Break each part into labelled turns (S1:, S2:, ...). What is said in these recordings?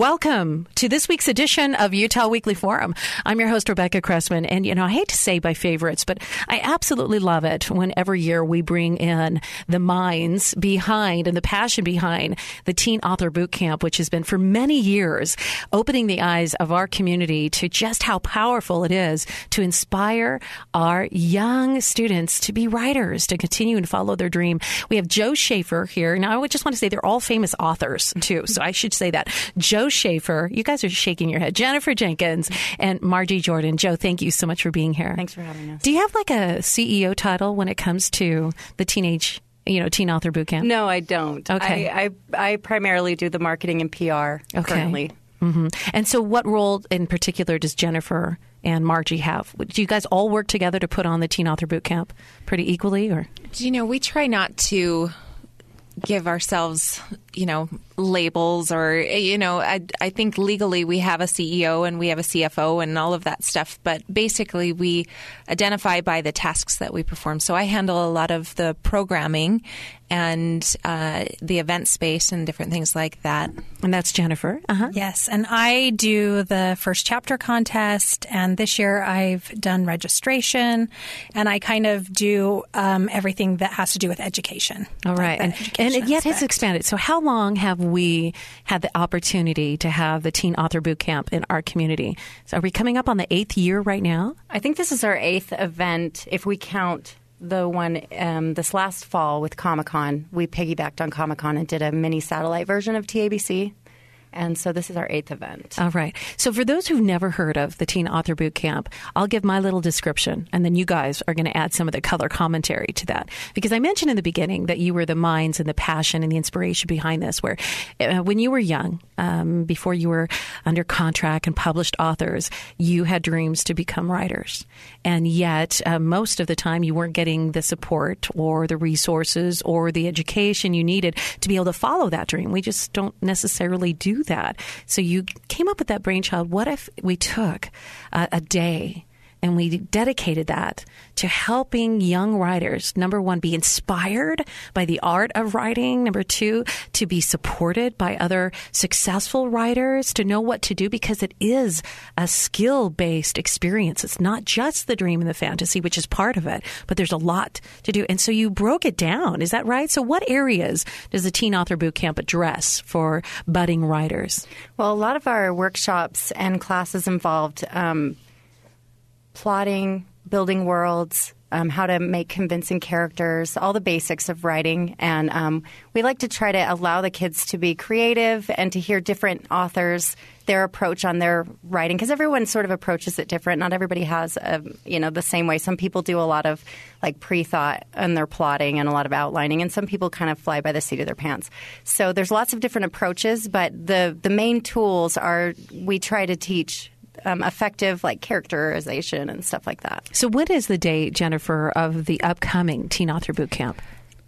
S1: Welcome to this week's edition of Utah Weekly Forum. I'm your host, Rebecca Cressman. And, you know, I hate to say my favorites, but I absolutely love it when every year we bring in the minds behind and the passion behind the Teen Author Boot Camp, which has been for many years opening the eyes of our community to just how powerful it is to inspire our young students to be writers, to continue and follow their dream. We have Joe Schaefer here. Now, I just want to say they're all famous authors, too. So I should say that. Joe Schaefer. You guys are shaking your head. Jennifer Jenkins and Margie Jordan. Joe, thank you so much for being here.
S2: Thanks for having us.
S1: Do you have like a CEO title when it comes to the teenage, you know, teen author boot camp?
S2: No, I don't.
S1: Okay.
S2: I, I, I primarily do the marketing and PR
S1: Okay.
S2: currently.
S1: hmm And so, what role in particular does Jennifer and Margie have? Do you guys all work together to put on the teen author boot camp pretty equally, or?
S3: Do you know, we try not to give ourselves, you know, labels or, you know, I, I think legally we have a CEO and we have a CFO and all of that stuff, but basically we identify by the tasks that we perform. So I handle a lot of the programming and uh, the event space and different things like that.
S1: And that's Jennifer. Uh huh.
S4: Yes, and I do the first chapter contest, and this year I've done registration, and I kind of do um, everything that has to do with education.
S1: All right,
S4: Like the
S1: and
S4: education
S1: and yet it's
S4: aspect.
S1: expanded. So, how long have we had the opportunity to have the Teen Author Boot Camp in our community? So, are we coming up on the eighth year right now?
S2: I think this is our eighth event if we count the one um, this last fall with Comic Con. We piggybacked on Comic Con and did a mini satellite version of TABC. And so this is our eighth event.
S1: All right. So, for those who've never heard of the Teen Author Boot Camp, I'll give my little description, and then you guys are going to add some of the color commentary to that. Because I mentioned in the beginning that you were the minds and the passion and the inspiration behind this. Where uh, when you were young, um, before you were under contract and published authors, you had dreams to become writers. And yet, uh, most of the time, you weren't getting the support or the resources or the education you needed to be able to follow that dream. We just don't necessarily do that. So you came up with that brainchild. What if we took a day and we dedicated that to helping young writers, number one, be inspired by the art of writing, number two, to be supported by other successful writers, to know what to do because it is a skill based experience. It's not just the dream and the fantasy, which is part of it, but there's a lot to do. And so you broke it down. Is that right? So, what areas does the Teen Author Bootcamp address for budding writers?
S2: Well, a lot of our workshops and classes involved um, plotting, building worlds, um, how to make convincing characters, all the basics of writing. And um, we like to try to allow the kids to be creative and to hear different authors, their approach on their writing, because everyone sort of approaches it different. Not everybody has, a, you know, the same way. Some people do a lot of like pre-thought in their plotting and a lot of outlining, and some people kind of fly by the seat of their pants. So there's lots of different approaches, but the the main tools are we try to teach um, effective like characterization and stuff like that.
S1: So, what is the date, Jennifer, of the upcoming Teen Author Bootcamp?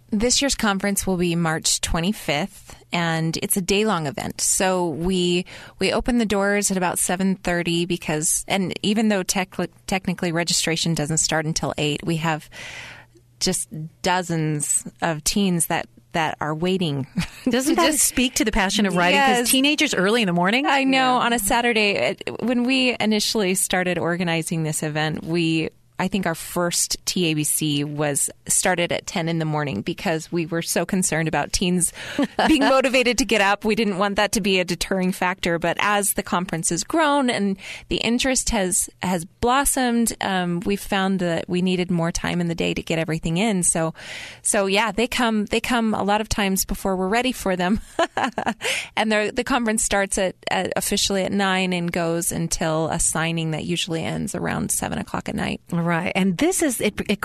S3: This year's conference will be March 25th, and it's a day-long event. So we we open the doors at about 7:30 because, and even though tech, technically registration doesn't start until eight, we have just dozens of teens that that are waiting.
S1: Doesn't that
S3: just-
S1: speak to the passion of writing? Because
S3: Yes.
S1: teenagers early in the morning.
S3: I know on a Saturday when we initially started organizing this event, we I think our first TABC was started at 10 in the morning because we were so concerned about teens being motivated to get up. We didn't want that to be a deterring factor. But as the conference has grown and the interest has has blossomed, um, we found that we needed more time in the day to get everything in. So, so yeah, they come they come a lot of times before we're ready for them, and the conference starts at, at officially at nine and goes until a signing that usually ends around seven o'clock at night.
S1: Right, and this is it. it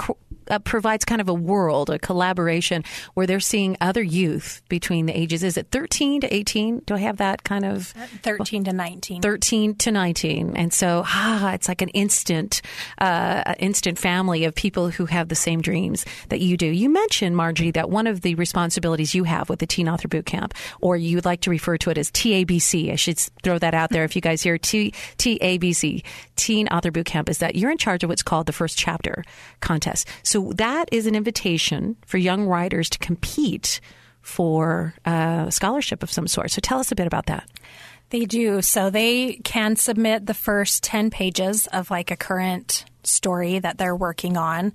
S1: uh, provides kind of a world, a collaboration where they're seeing other youth between the ages. Is it 13 to 18? Do I have that kind of
S4: 13 to 19.
S1: 13 to 19. And so, ah, it's like an instant, uh, instant family of people who have the same dreams that you do. You mentioned, Margie, that one of the responsibilities you have with the Teen Author Boot Camp, or you would like to refer to it as TABC. I should throw that out there if you guys hear T- TABC, Teen Author Boot Camp, is that you're in charge of what's called the First Chapter contest. So that is an invitation for young writers to compete for uh, a scholarship of some sort. So tell us a bit about that.
S4: They do. So they can submit the first 10 pages of like a current story that they're working on.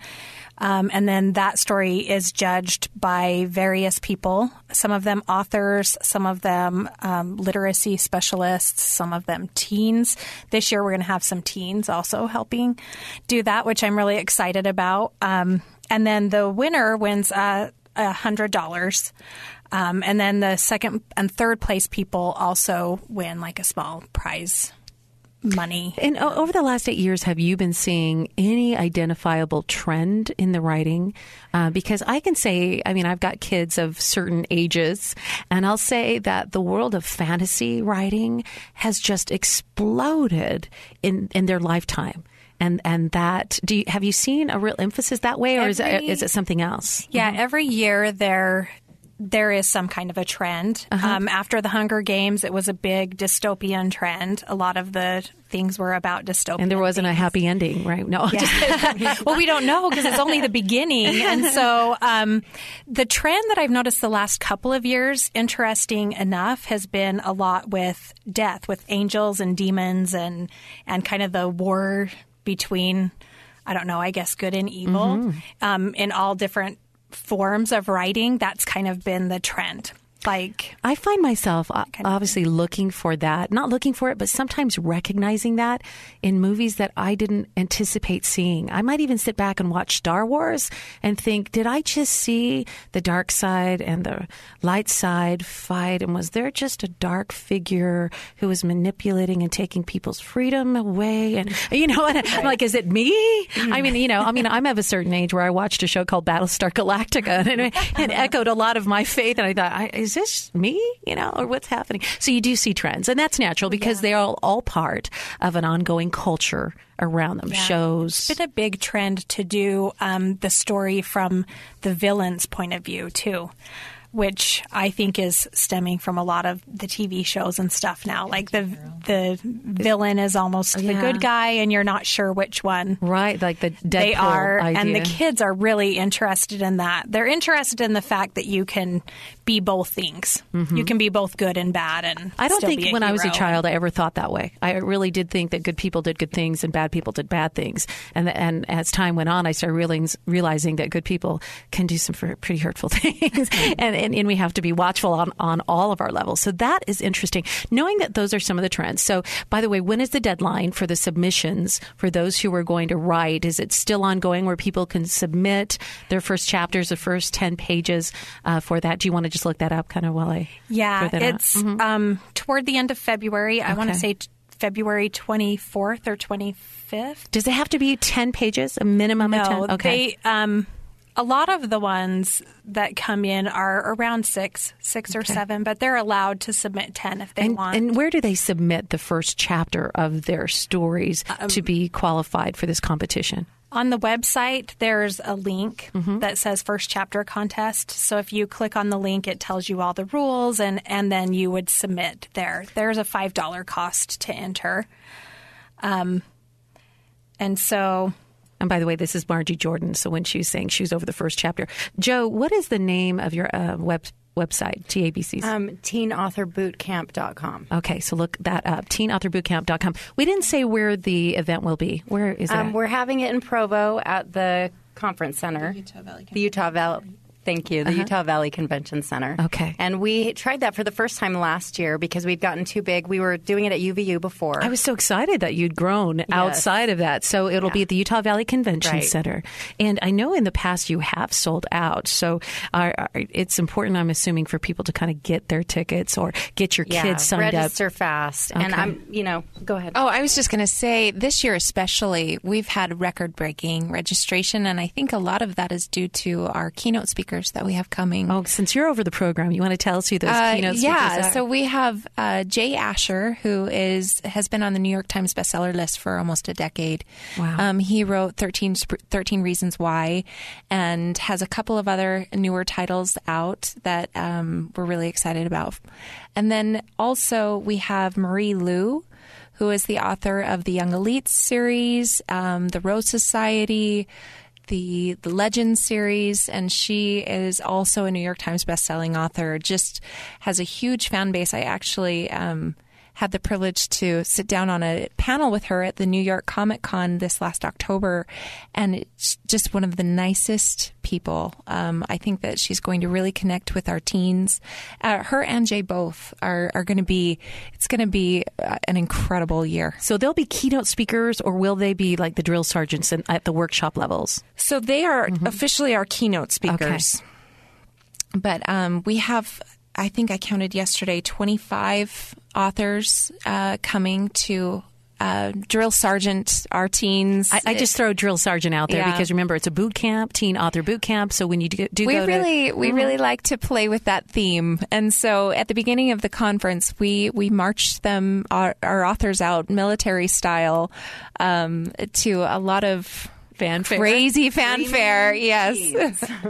S4: Um, and then that story is judged by various people, some of them authors, some of them um, literacy specialists, some of them teens. This year we're going to have some teens also helping do that, which I'm really excited about. Um, and then the winner wins a $100. Um, and then the second and third place people also win like a small prize money.
S1: And over the last eight years, have you been seeing any identifiable trend in the writing? Uh, because I can say, I mean, I've got kids of certain ages, and I'll say that the world of fantasy writing has just exploded in, in their lifetime and and that do you, have you seen a real emphasis that way or every, is it, is it something else
S4: yeah mm-hmm. every year there there is some kind of a trend. Uh-huh. Um, after the Hunger Games, it was a big dystopian trend. A lot of the things were about dystopian.
S1: And there wasn't
S4: things.
S1: a happy ending, right? No.
S4: Yeah. well, we don't know because it's only the beginning. And so um, the trend that I've noticed the last couple of years, interesting enough, has been a lot with death, with angels and demons and, and kind of the war between. I don't know, I guess good and evil mm-hmm. um, in all different forms of writing, that's kind of been the trend like
S1: I find myself uh, obviously looking for that, not looking for it, but sometimes recognizing that in movies that I didn't anticipate seeing. I might even sit back and watch Star Wars and think, did I just see the dark side and the light side fight? And was there just a dark figure who was manipulating and taking people's freedom away? And, you know, and I'm like, is it me? I mean, you know, I mean, I'm of a certain age where I watched a show called Battlestar Galactica and it, it echoed a lot of my faith. And I thought, I, is is this me? You know, or what's happening? So you do see trends, and that's natural because yeah. they are all part of an ongoing culture around them. Yeah. Shows.
S4: It's been a big trend to do um, the story from the villain's point of view too which I think is stemming from a lot of the TV shows and stuff now. Like the the villain is almost yeah. the good guy, and you're not sure which one.
S1: Right, like the Deadpool
S4: they are,
S1: idea.
S4: and the kids are really interested in that. They're interested in the fact that you can be both things. Mm-hmm. You can be both good and bad. And
S1: I don't think when
S4: hero.
S1: I was a child I ever thought that way. I really did think that good people did good things and bad people did bad things. And and as time went on, I started realizing, realizing that good people can do some pretty hurtful things. and and, and we have to be watchful on, on all of our levels. So that is interesting. Knowing that those are some of the trends. So, by the way, when is the deadline for the submissions for those who are going to write? Is it still ongoing where people can submit their first chapters, the first 10 pages uh, for that? Do you want to just look that up kind of while I.
S4: Yeah, it's mm-hmm. um, toward the end of February. I okay. want to say. T- February 24th or 25th.
S1: Does it have to be 10 pages, a minimum
S4: no,
S1: of 10?
S4: Okay. They, um, a lot of the ones that come in are around six, six or seven, but they're allowed to submit 10 if they
S1: and,
S4: want.
S1: And where do they submit the first chapter of their stories um, to be qualified for this competition?
S4: On the website, there's a link mm-hmm. that says First Chapter Contest. So if you click on the link, it tells you all the rules, and, and then you would submit there. There's a $5 cost to enter. Um, and so
S1: and by the way, this is Margie Jordan. So when she's saying she's over the first chapter, Joe, what is the name of your uh, web website, TABC's?
S2: Um, teenauthorbootcamp.com.
S1: Okay, so look that up, teenauthorbootcamp.com. We didn't say where the event will be. Where is it?
S2: Um, we're having it in Provo at the conference center, the Utah Valley. The Utah Valley Thank you. The uh-huh. Utah Valley Convention Center.
S1: Okay.
S2: And we tried that for the first time last year because we'd gotten too big. We were doing it at UVU before.
S1: I was so excited that you'd grown outside of that. So it'll be at the Utah Valley Convention
S2: Right.
S1: Center. And I know in the past you have sold out. So are, are- it's important, I'm assuming, for people to kind of get their tickets or get your
S2: yeah,
S1: kids signed
S2: register fast. And I'm, you know, go ahead.
S3: Oh, I was just going to say this year especially, we've had record breaking registration, and I think a lot of that is due to our keynote speakers that we have coming.
S1: Oh, since you're over the program, you want to tell us who those
S3: Uh,
S1: keynote
S3: yeah,
S1: speakers are?
S3: so we have uh, Jay Asher, who is has been on the New York Times bestseller list for almost a decade.
S1: Wow.
S3: Um, he wrote 13, 13 Reasons Why, and has a couple of other newer titles out that um, we're really excited about. And then also we have Marie Lu, who is the author of the Young Elites series, um, the Rose Society the the Legend series, and she is also a New York Times bestselling author. Just has a huge fan base. I actually um, had the privilege to sit down on a panel with her at the New York Comic Con this last October, and it's just one of the nicest people. Um, I think that she's going to really connect with our teens. Uh, her and Jay both are are going to be. It's going to be uh, an incredible year.
S1: So they'll be keynote speakers, or will they be like the drill sergeants in, at the workshop levels?
S3: So they are officially our keynote speakers. But um, we have, I think I counted yesterday, 25 authors uh, coming to uh, drill sergeant our teens.
S1: I, I just throw drill sergeant out there
S3: Yeah.
S1: because remember it's a boot camp, teen author boot camp. So when you do, do
S3: we really
S1: to,
S3: we really like to play with that theme and so at the beginning of the conference we we marched them our, our authors out military style um, to a lot of
S1: Fanfare.
S3: crazy fanfare yes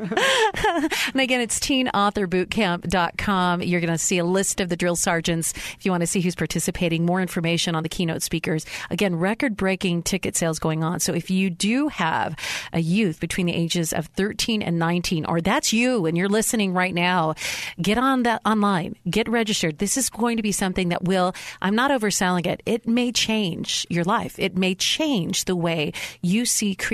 S1: And again, it's teenauthorbootcamp.com. You're going to see a list of the drill sergeants if you want to see who's participating, more information on the keynote speakers. Again, record breaking ticket sales going on. So if you do have a youth between the ages of 13 and 19, or that's you and you're listening right now, get on that online, get registered. This is going to be something that will, I'm not overselling it. It may change your life. It may change the way you see creativity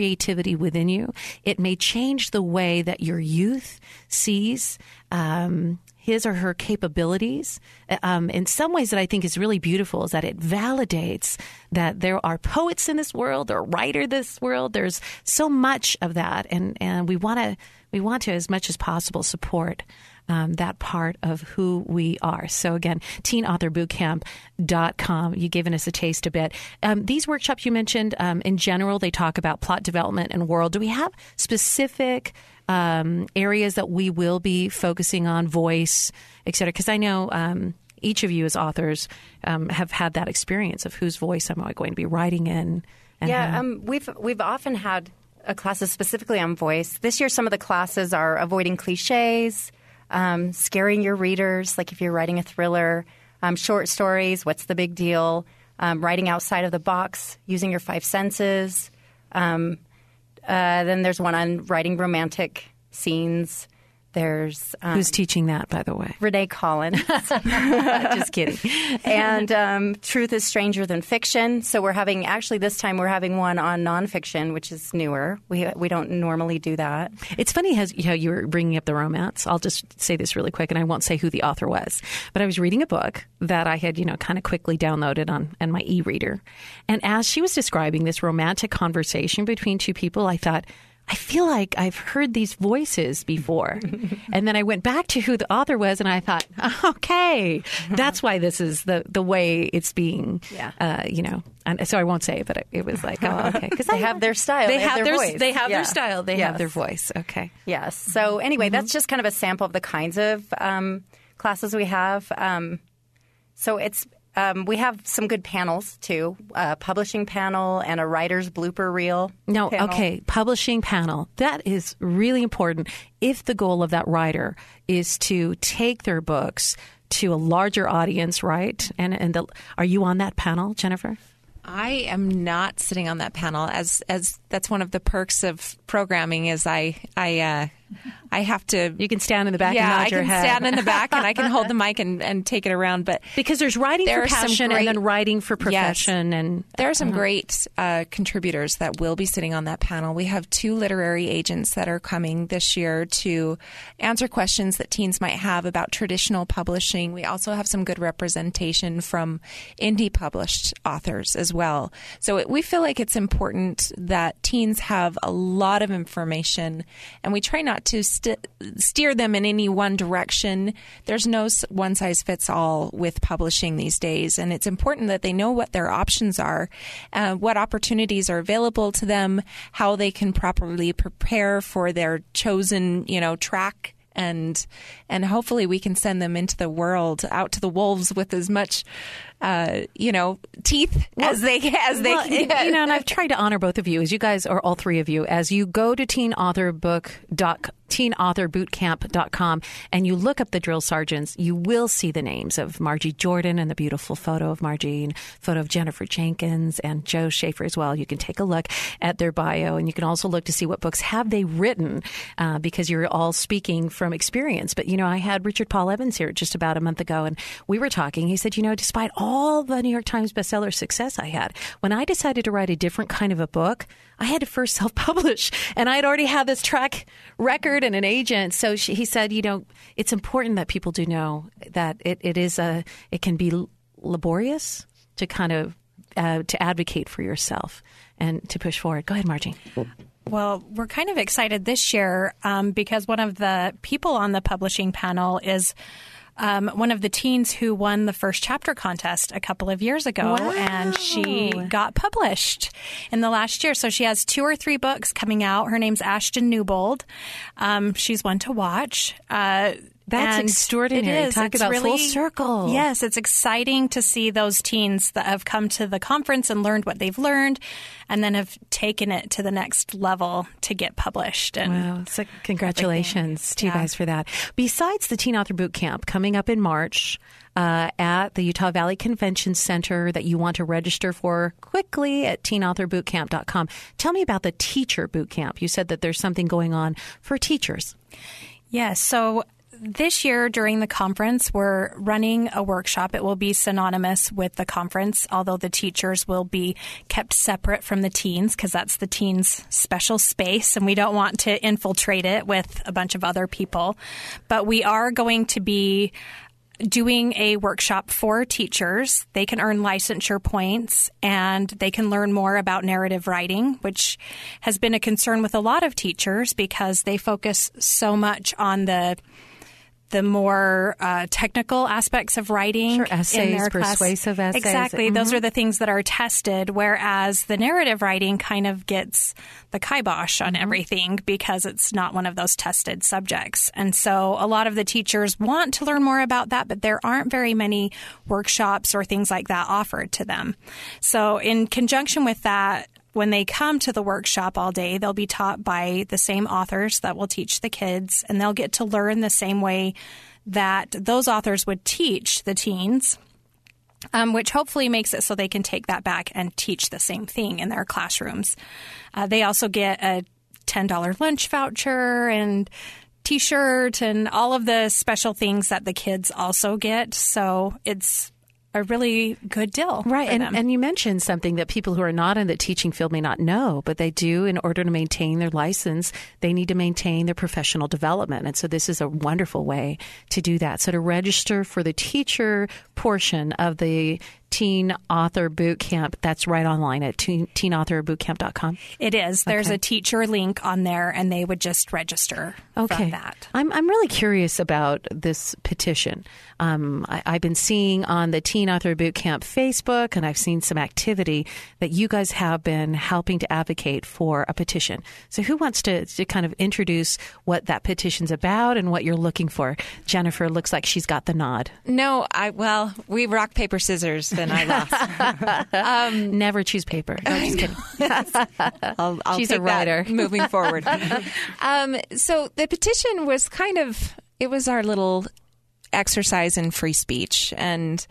S1: within you. It may change the way that your youth sees um, his or her capabilities. Um, in some ways, that I think is really beautiful is that it validates that there are poets in this world, are writer this world. There's so much of that, and and we want to we want to as much as possible support. Um, that part of who we are. So again, teenauthorbootcamp.com. You've given us a taste a bit. Um, these workshops you mentioned, um, in general, they talk about plot development and world. Do we have specific um, areas that we will be focusing on, voice, et cetera? Because I know um, each of you as authors um, have had that experience of whose voice am I going to be writing in.
S2: Yeah, um, we've we've often had classes specifically on voice. This year, some of the classes are avoiding cliches, um, scaring your readers. Like if you're writing a thriller, um, short stories. What's the big deal? Um, writing outside of the box, using your five senses. Um, uh, then there's one on writing romantic scenes. There's um,
S1: who's teaching that, by the way?
S2: Renee Collins.
S1: Just kidding.
S2: and um, truth is stranger than fiction. So we're having actually this time we're having one on nonfiction, which is newer. We we don't normally do that.
S1: It's funny how, you were bringing up the romance. I'll just say this really quick, and I won't say who the author was. But I was reading a book that I had, you know, kind of quickly downloaded on, on my e-reader. And as she was describing this romantic conversation between two people, I thought, I feel like I've heard these voices before. and then I went back to who the author was, and I thought, okay, that's why this is the, the way it's being,
S2: Yeah.
S1: uh, you know. And so I won't say, but it, it was like, oh, okay, because
S2: They have their style.
S1: They,
S2: They
S1: have,
S2: have
S1: their,
S2: voice.
S1: They have
S2: Yeah.
S1: their style. They have their voice. Okay.
S2: Yes. So anyway, that's just kind of a sample of the kinds of um, classes we have. Um, so it's um, we have some good panels too, a publishing panel and a writer's blooper reel.
S1: No,
S2: panel.
S1: okay, publishing panel. That is really important if the goal of that writer is to take their books to a larger audience, right? And and the, are you on that panel, Jennifer?
S3: I am not sitting on that panel as as that's one of the perks of programming is I I uh, I have to.
S1: You can stand in the back
S3: yeah, I can
S1: head.
S3: stand in the back and I can hold the mic and, and take it around. But
S1: because there's writing
S3: there
S1: for passion
S3: great-
S1: and then writing for profession, and
S3: There are some great uh, contributors that will be sitting on that panel. We have two literary agents that are coming this year to answer questions that teens might have about traditional publishing. We also have some good representation from indie published authors as well. So it, we feel like it's important that teens have a lot of information, and we try not to st- steer them in any one direction. There's no one size fits all with publishing these days, and it's important that they know what their options are, uh, what opportunities are available to them, how they can properly prepare for their chosen, you know, track and and hopefully we can send them into the world out to the wolves with as much uh, you know teeth as they as they
S1: Well, you know, and I've tried to honor both of you, as you guys, or all three of you, as you go to teenauthorbook.com teenauthorbootcamp.com and you look up the drill sergeants, you will see the names of Margie Jordan and the beautiful photo of Margie and photo of Jennifer Jenkins and Joe Schaefer as well. You can take a look at their bio and you can also look to see what books have they written uh, because you're all speaking from experience. But, you know, I had Richard Paul Evans here just about a month ago and we were talking. He said, you know, despite all the New York Times bestseller success I had, when I decided to write a different kind of a book, I had to first self publish. And I had already had this track record and an agent. So she, he said, you know, it's important that people do know that it, it is a, it can be laborious to kind of, uh, to advocate for yourself and to push forward. Go ahead, Margie.
S4: Well, we're kind of excited this year um, because one of the people on the publishing panel is um, one of the teens who won the first chapter contest a couple of years ago,
S1: Wow.
S4: and she got published in the last year. So she has two or three books coming out. Her name's Ashtyn Newbold. Um, she's one to watch. Uh,
S1: That's
S4: and
S1: extraordinary.
S4: It is.
S1: Talk
S4: It's
S1: about full circle.
S4: Yes, it's exciting to see those teens that have come to the conference and learned what they've learned, and then have taken it to the next level to get published. And
S1: Wow. So congratulations to you guys for that. Besides the Teen Author Boot Camp coming up in March uh, at the Utah Valley Convention Center that you want to register for quickly at teenauthorbootcamp.com. Tell me about the Teacher Boot Camp. You said that there's something going on for teachers.
S4: Yes. So this year during the conference, we're running a workshop. It will be synonymous with the conference, although the teachers will be kept separate from the teens because that's the teens' special space and we don't want to infiltrate it with a bunch of other people. But we are going to be doing a workshop for teachers. They can earn licensure points and they can learn more about narrative writing, which has been a concern with a lot of teachers because they focus so much on the the more uh, technical aspects of writing
S1: Sure,
S4: in
S1: essays,
S4: their class.
S1: persuasive essays.
S4: Exactly, those are the things that are tested. Whereas the narrative writing kind of gets the kibosh on everything because it's not one of those tested subjects. And so a lot of the teachers want to learn more about that, but there aren't very many workshops or things like that offered to them. So in conjunction with that, when they come to the workshop all day, they'll be taught by the same authors that will teach the kids, and they'll get to learn the same way that those authors would teach the teens. Um, which hopefully makes it so they can take that back and teach the same thing in their classrooms. Uh, they also get a $10 lunch voucher and t shirt and all of the special things that the kids also get. So it's a really good deal.
S1: Right, and,
S4: them.
S1: and you mentioned something that people who are not in the teaching field may not know, but they do in order to maintain their license, they need to maintain their professional development. And so this is a wonderful way to do that. So to register for the teacher portion of the Teen Author Boot Camp, that's right online at teen, teenauthorbootcamp.com.
S4: It is. There's
S1: Okay.
S4: a teacher link on there, and they would just register
S1: Okay.
S4: from that.
S1: I'm, I'm really curious about this petition. Um, I, I've been seeing on the Teen Author Boot Camp Facebook, and I've seen some activity that you guys have been helping to advocate for a petition. So, who wants to, to kind of introduce what that petition's about and what you're looking for? Jennifer looks like she's got the nod.
S3: No, I well, we rock paper scissors, and I lost.
S1: Never choose paper. No, just kidding.
S3: I'll, I'll
S1: She's a writer.
S3: moving forward. um, so the petition was kind of it was our little exercise in free speech, and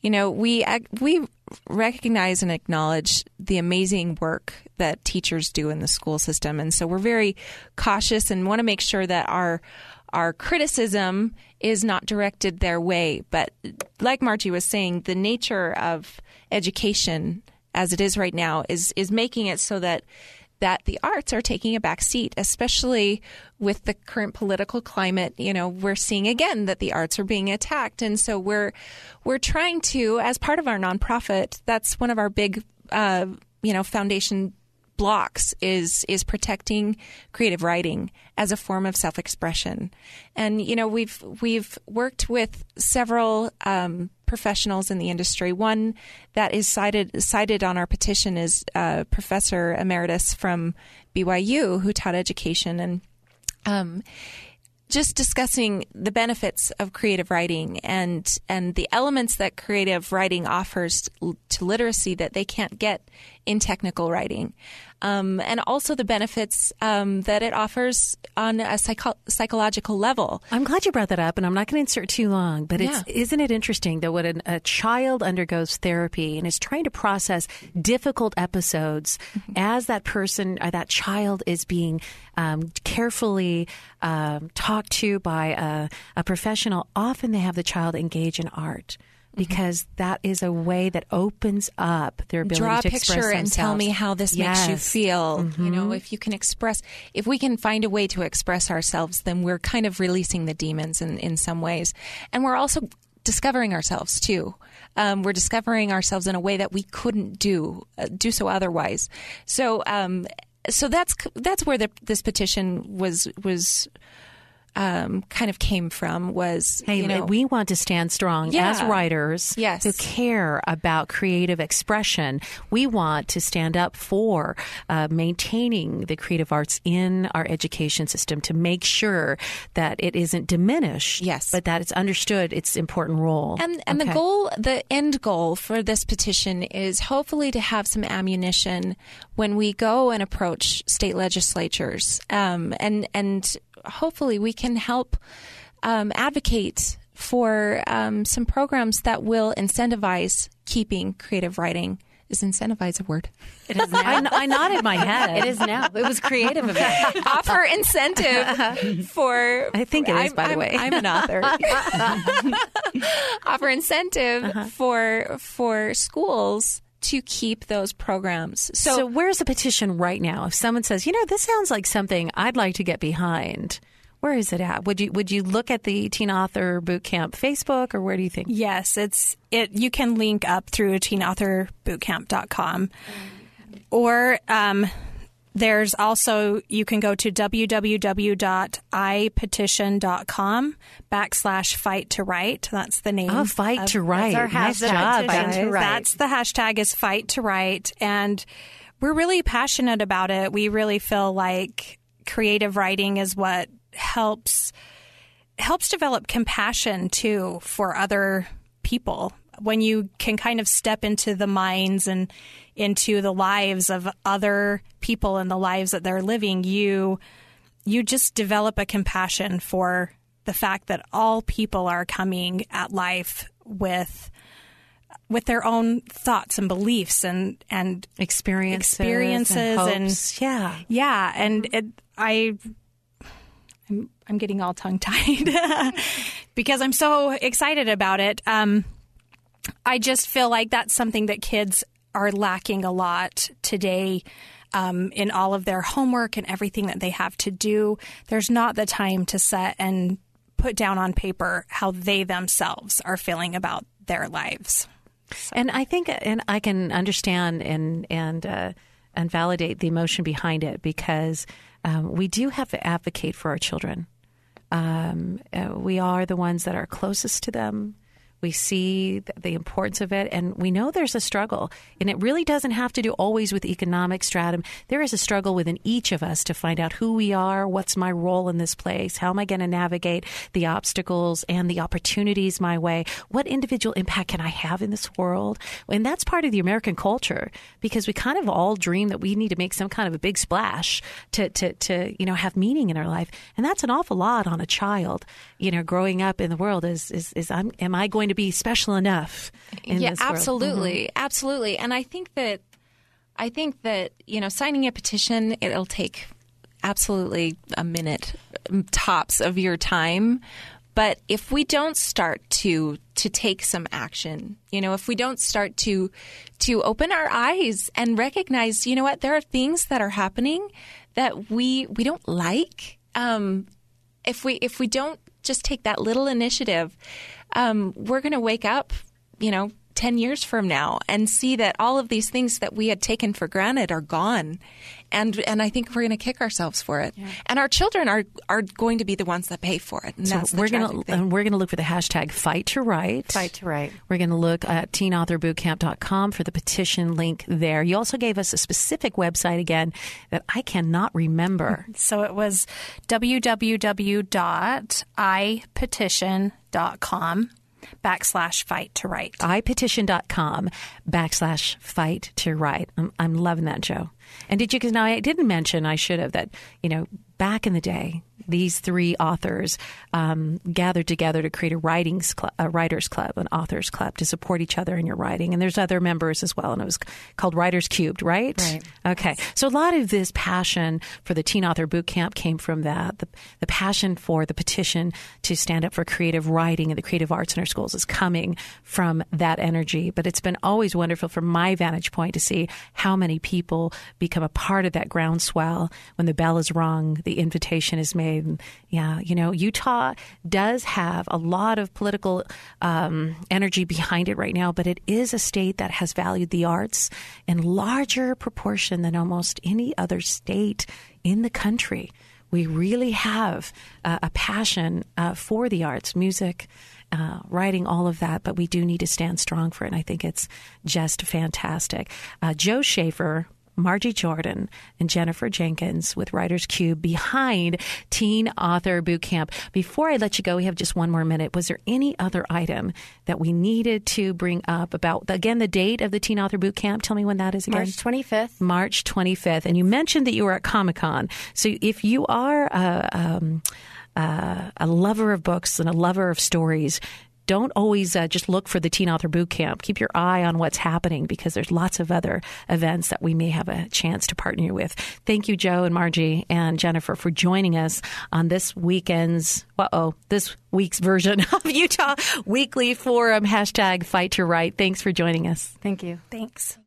S3: you know we we recognize and acknowledge the amazing work that teachers do in the school system, and so we're very cautious and want to make sure that our our criticism is not directed their way. But like Margie was saying, the nature of education as it is right now is is making it so that that the arts are taking a back seat, especially with the current political climate. You know, we're seeing again that the arts are being attacked, and so we're we're trying to, as part of our nonprofit, that's one of our big, uh, you know, foundation blocks is is protecting creative writing as a form of self expression, and you know we've we've worked with several. Um, professionals in the industry. One that is cited cited on our petition is uh, Professor Emeritus from BYU who taught education and. Um, just discussing the benefits of creative writing and and the elements that creative writing offers to literacy that they can't get in technical writing um, and also the benefits um, that it offers on a psycho- psychological level.
S1: I'm glad you brought that up, and I'm not going to insert too long, but yeah. isn't it interesting that when a child undergoes therapy and is trying to process difficult episodes mm-hmm. as that person or that child is being um, carefully um, talked to by a, a professional, often they have the child engage in art. Mm-hmm. because mm-hmm. that is a way that opens up their ability
S3: Draw
S1: to express themselves.
S3: Draw a picture and tell me how this yes. makes you feel. Mm-hmm. You know, if you can express, if we can find a way to express ourselves, then we're kind of releasing the demons in, in some ways. And we're also discovering ourselves too. Um, we're discovering ourselves in a way that we couldn't do uh, do so otherwise. So, um, so that's that's where the, this petition was was um, kind of came from was
S1: hey,
S3: you know,
S1: we want to stand strong
S3: yeah,
S1: as writers
S3: yes.
S1: who care about creative expression. We want to stand up for uh, maintaining the creative arts in our education system to make sure that it isn't diminished,
S3: yes,
S1: but that it's understood its important role.
S3: And and okay. the goal, the end goal for this petition is hopefully to have some ammunition when we go and approach state legislatures, um, and and hopefully we can help um, advocate for um, some programs that will incentivize keeping creative writing. Is incentivize a word?
S1: It is now. I, I nodded my head.
S2: It is now. It was creative of
S3: it. Offer incentive for.
S1: I think it is,
S3: I'm,
S1: by the
S3: I'm,
S1: way.
S3: I'm an author. Offer incentive uh-huh. for for schools to keep those programs.
S1: So, so where's the petition right now? If someone says, you know, this sounds like something I'd like to get behind, where is it at? Would you would you look at the Teen Author Bootcamp Facebook or where do you think?
S4: Yes, it's it. You can link up through teenauthorbootcamp.com, or um, there's also, you can go to www.ipetition.com backslash fight to write. That's the name.
S1: Oh, fight
S4: of,
S1: to write.
S4: That's
S1: nice job.
S4: Fight to. That's the hashtag is fight to write. And we're really passionate about it. We really feel like creative writing is what helps helps develop compassion too for other people when you can kind of step into the minds and into the lives of other people and the lives that they're living, you you just develop a compassion for the fact that all people are coming at life with with their own thoughts and beliefs and and
S1: experiences,
S4: experiences
S1: and,
S4: and
S1: yeah,
S4: yeah, and it, I. I'm, I'm getting all tongue tied because I'm so excited about it. Um, I just feel like that's something that kids are lacking a lot today. Um, in all of their homework and everything that they have to do, there's not the time to set and put down on paper how they themselves are feeling about their lives.
S1: So. And I think, and I can understand and and uh, and validate the emotion behind it because um, we do have to advocate for our children. Um, uh, we are the ones that are closest to them. We see the importance of it, and we know there's a struggle. And it really doesn't have to do always with economic stratum. There is a struggle within each of us to find out who we are, what's my role in this place, how am I going to navigate the obstacles and the opportunities my way, what individual impact can I have in this world? And that's part of the American culture because we kind of all dream that we need to make some kind of a big splash to, to, to you know, have meaning in our life. And that's an awful lot on a child, you know, growing up in the world is, is, is I'm, am I going to to be special enough.
S3: yeah, absolutely, mm-hmm. absolutely. And I think that I think that you know, signing a petition it'll take absolutely a minute tops of your time. But if we don't start to to take some action, you know, if we don't start to to open our eyes and recognize, you know what, there are things that are happening that we we don't like. Um, if we if we don't just take that little initiative, um, we're going to wake up, you know, 10 years from now and see that all of these things that we had taken for granted are gone. And, and I think we're going to kick ourselves for it. Yeah. And our children are, are going to be the ones that pay for it. And so
S1: we're going to, and we're going to look for the hashtag fight to write.
S2: Fight to write.
S1: We're going to look at teenauthorbootcamp.com for the petition link there. You also gave us a specific website again that I cannot remember.
S4: so it was www.ipetition.com backslash fight to write.
S1: ipetition.com backslash fight to write. I'm, I'm loving that, Joe. And did you, because now I didn't mention, I should have, that, you know, back in the day, these three authors um, gathered together to create a writings club, a writers club, an authors club to support each other in your writing. And there's other members as well, and it was called Writers Cubed, right?
S2: Right.
S1: Okay. So a lot of this passion for the Teen Author Boot Camp came from that. The, the passion for the petition to stand up for creative writing and the creative arts in our schools is coming from that energy. But it's been always wonderful from my vantage point to see how many people become a part of that groundswell when the bell is rung, the invitation is made yeah, you know, Utah does have a lot of political um, energy behind it right now, but it is a state that has valued the arts in larger proportion than almost any other state in the country. We really have uh, a passion uh, for the arts, music, uh, writing, all of that, but we do need to stand strong for it. And I think it's just fantastic. Uh, Joe Schaefer Margie Jordan and Jennifer Jenkins with Writers Cube behind Teen Author Bootcamp. Before I let you go, we have just one more minute. Was there any other item that we needed to bring up about, again, the date of the Teen Author Bootcamp? Tell me when that is again.
S2: March 25th.
S1: March 25th. And you mentioned that you were at Comic Con. So if you are a, um, uh, a lover of books and a lover of stories, don't always uh, just look for the Teen Author Boot Camp. Keep your eye on what's happening because there's lots of other events that we may have a chance to partner with. Thank you, Joe and Margie and Jennifer, for joining us on this weekend's, uh-oh, this week's version of Utah Weekly Forum, hashtag Fight to Write. Thanks for joining us.
S2: Thank you.
S4: Thanks.